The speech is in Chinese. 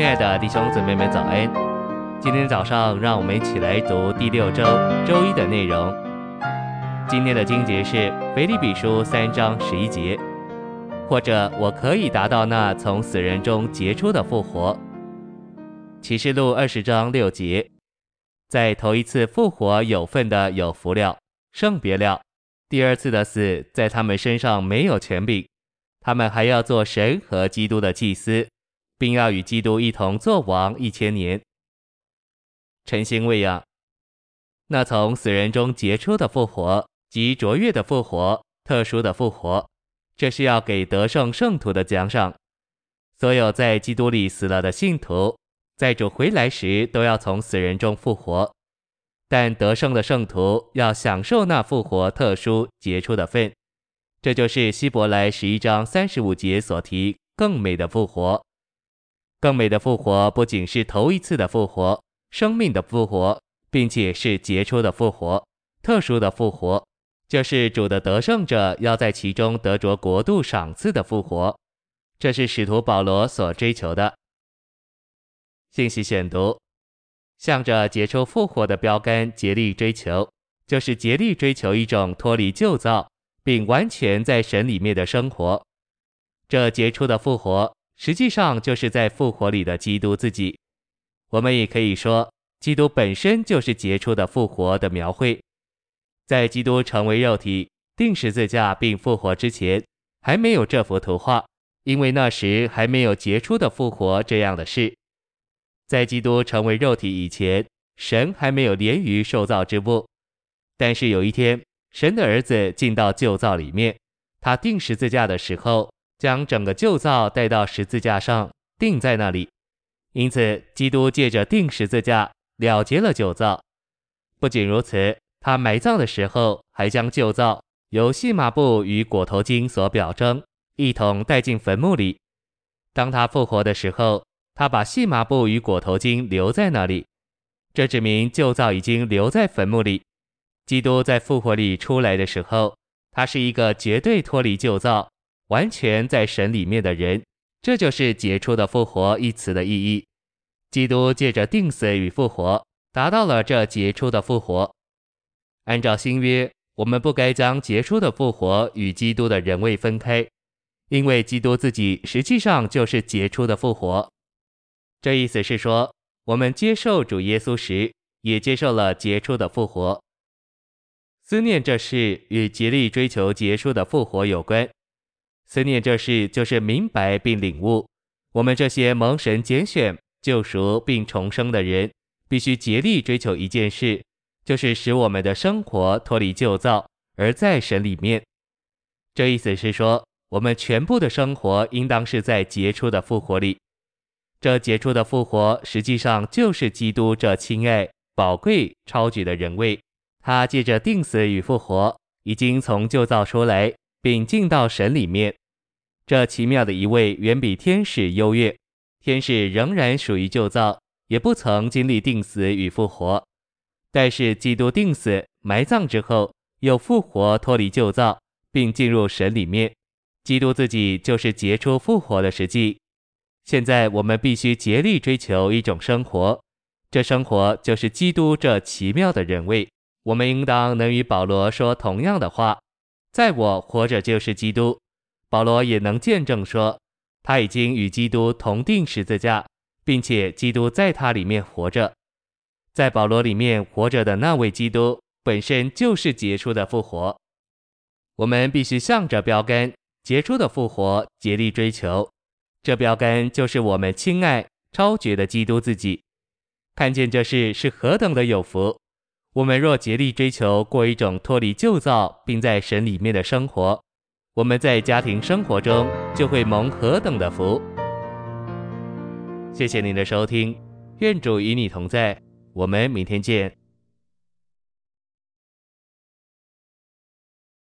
亲爱的弟兄姊妹们，早安！今天早上，让我们一起来读第六周周一的内容。今天的经节是腓立比书三章十一节，或者我可以达到那从死人中结出的复活。启示录二十章六节，在头一次复活有份的有福了，圣别了；第二次的死在他们身上没有权柄，他们还要做神和基督的祭司。并要与基督一同作王一千年。晨星喂养，那从死人中结出的复活，即卓越的复活、特殊的复活，这是要给得胜圣徒的奖赏。所有在基督里死了的信徒，在主回来时都要从死人中复活。但得胜的圣徒要享受那复活、特殊、结出的份。这就是希伯来十一章三十五节所提更美的复活。更美的复活不仅是头一次的复活，生命的复活，并且是杰出的复活，特殊的复活，就是主的得胜者要在其中得着国度赏赐的复活。这是使徒保罗所追求的。信息选读，向着杰出复活的标杆竭力追求，就是竭力追求一种脱离旧造，并完全在神里面的生活。这杰出的复活。实际上就是在复活里的基督自己。我们也可以说，基督本身就是杰出的复活的描绘。在基督成为肉体、钉十字架并复活之前，还没有这幅图画，因为那时还没有杰出的复活这样的事。在基督成为肉体以前，神还没有连于受造之物。但是有一天，神的儿子进到旧造里面，他钉十字架的时候。将整个旧造带到十字架上，钉在那里。因此，基督借着钉十字架了结了旧造。不仅如此，他埋葬的时候，还将旧造由细麻布与裹头巾所表征，一同带进坟墓里。当他复活的时候，他把细麻布与裹头巾留在那里。这指明旧造已经留在坟墓里。基督在复活里出来的时候，他是一个绝对脱离旧造。完全在神里面的人，这就是杰出的复活一词的意义。基督借着定死与复活，达到了这杰出的复活。按照新约，我们不该将杰出的复活与基督的人位分开，因为基督自己实际上就是杰出的复活。这意思是说，我们接受主耶稣时，也接受了杰出的复活。思念这事与竭力追求杰出的复活有关。思念这事，就是明白并领悟，我们这些蒙神拣选、救赎并重生的人，必须竭力追求一件事，就是使我们的生活脱离旧造，而在神里面。这意思是说，我们全部的生活应当是在杰出的复活里。这杰出的复活，实际上就是基督这亲爱、宝贵、超绝的人位。他借着钉死与复活，已经从旧造出来，并进到神里面。这奇妙的一位远比天使优越，天使仍然属于旧造，也不曾经历定死与复活。但是基督定死、埋葬之后，又复活，脱离旧造，并进入神里面。基督自己就是杰出复活的实际。现在我们必须竭力追求一种生活，这生活就是基督这奇妙的人位。我们应当能与保罗说同样的话：在我活着就是基督。保罗也能见证说，他已经与基督同钉十字架，并且基督在他里面活着。在保罗里面活着的那位基督，本身就是杰出的复活。我们必须向着标杆，杰出的复活，竭力追求。这标杆就是我们亲爱、超绝的基督自己。看见这事是何等的有福！我们若竭力追求过一种脱离旧造，并在神里面的生活。我们在家庭生活中就会蒙何等的福！谢谢您的收听，愿主与你同在，我们明天见。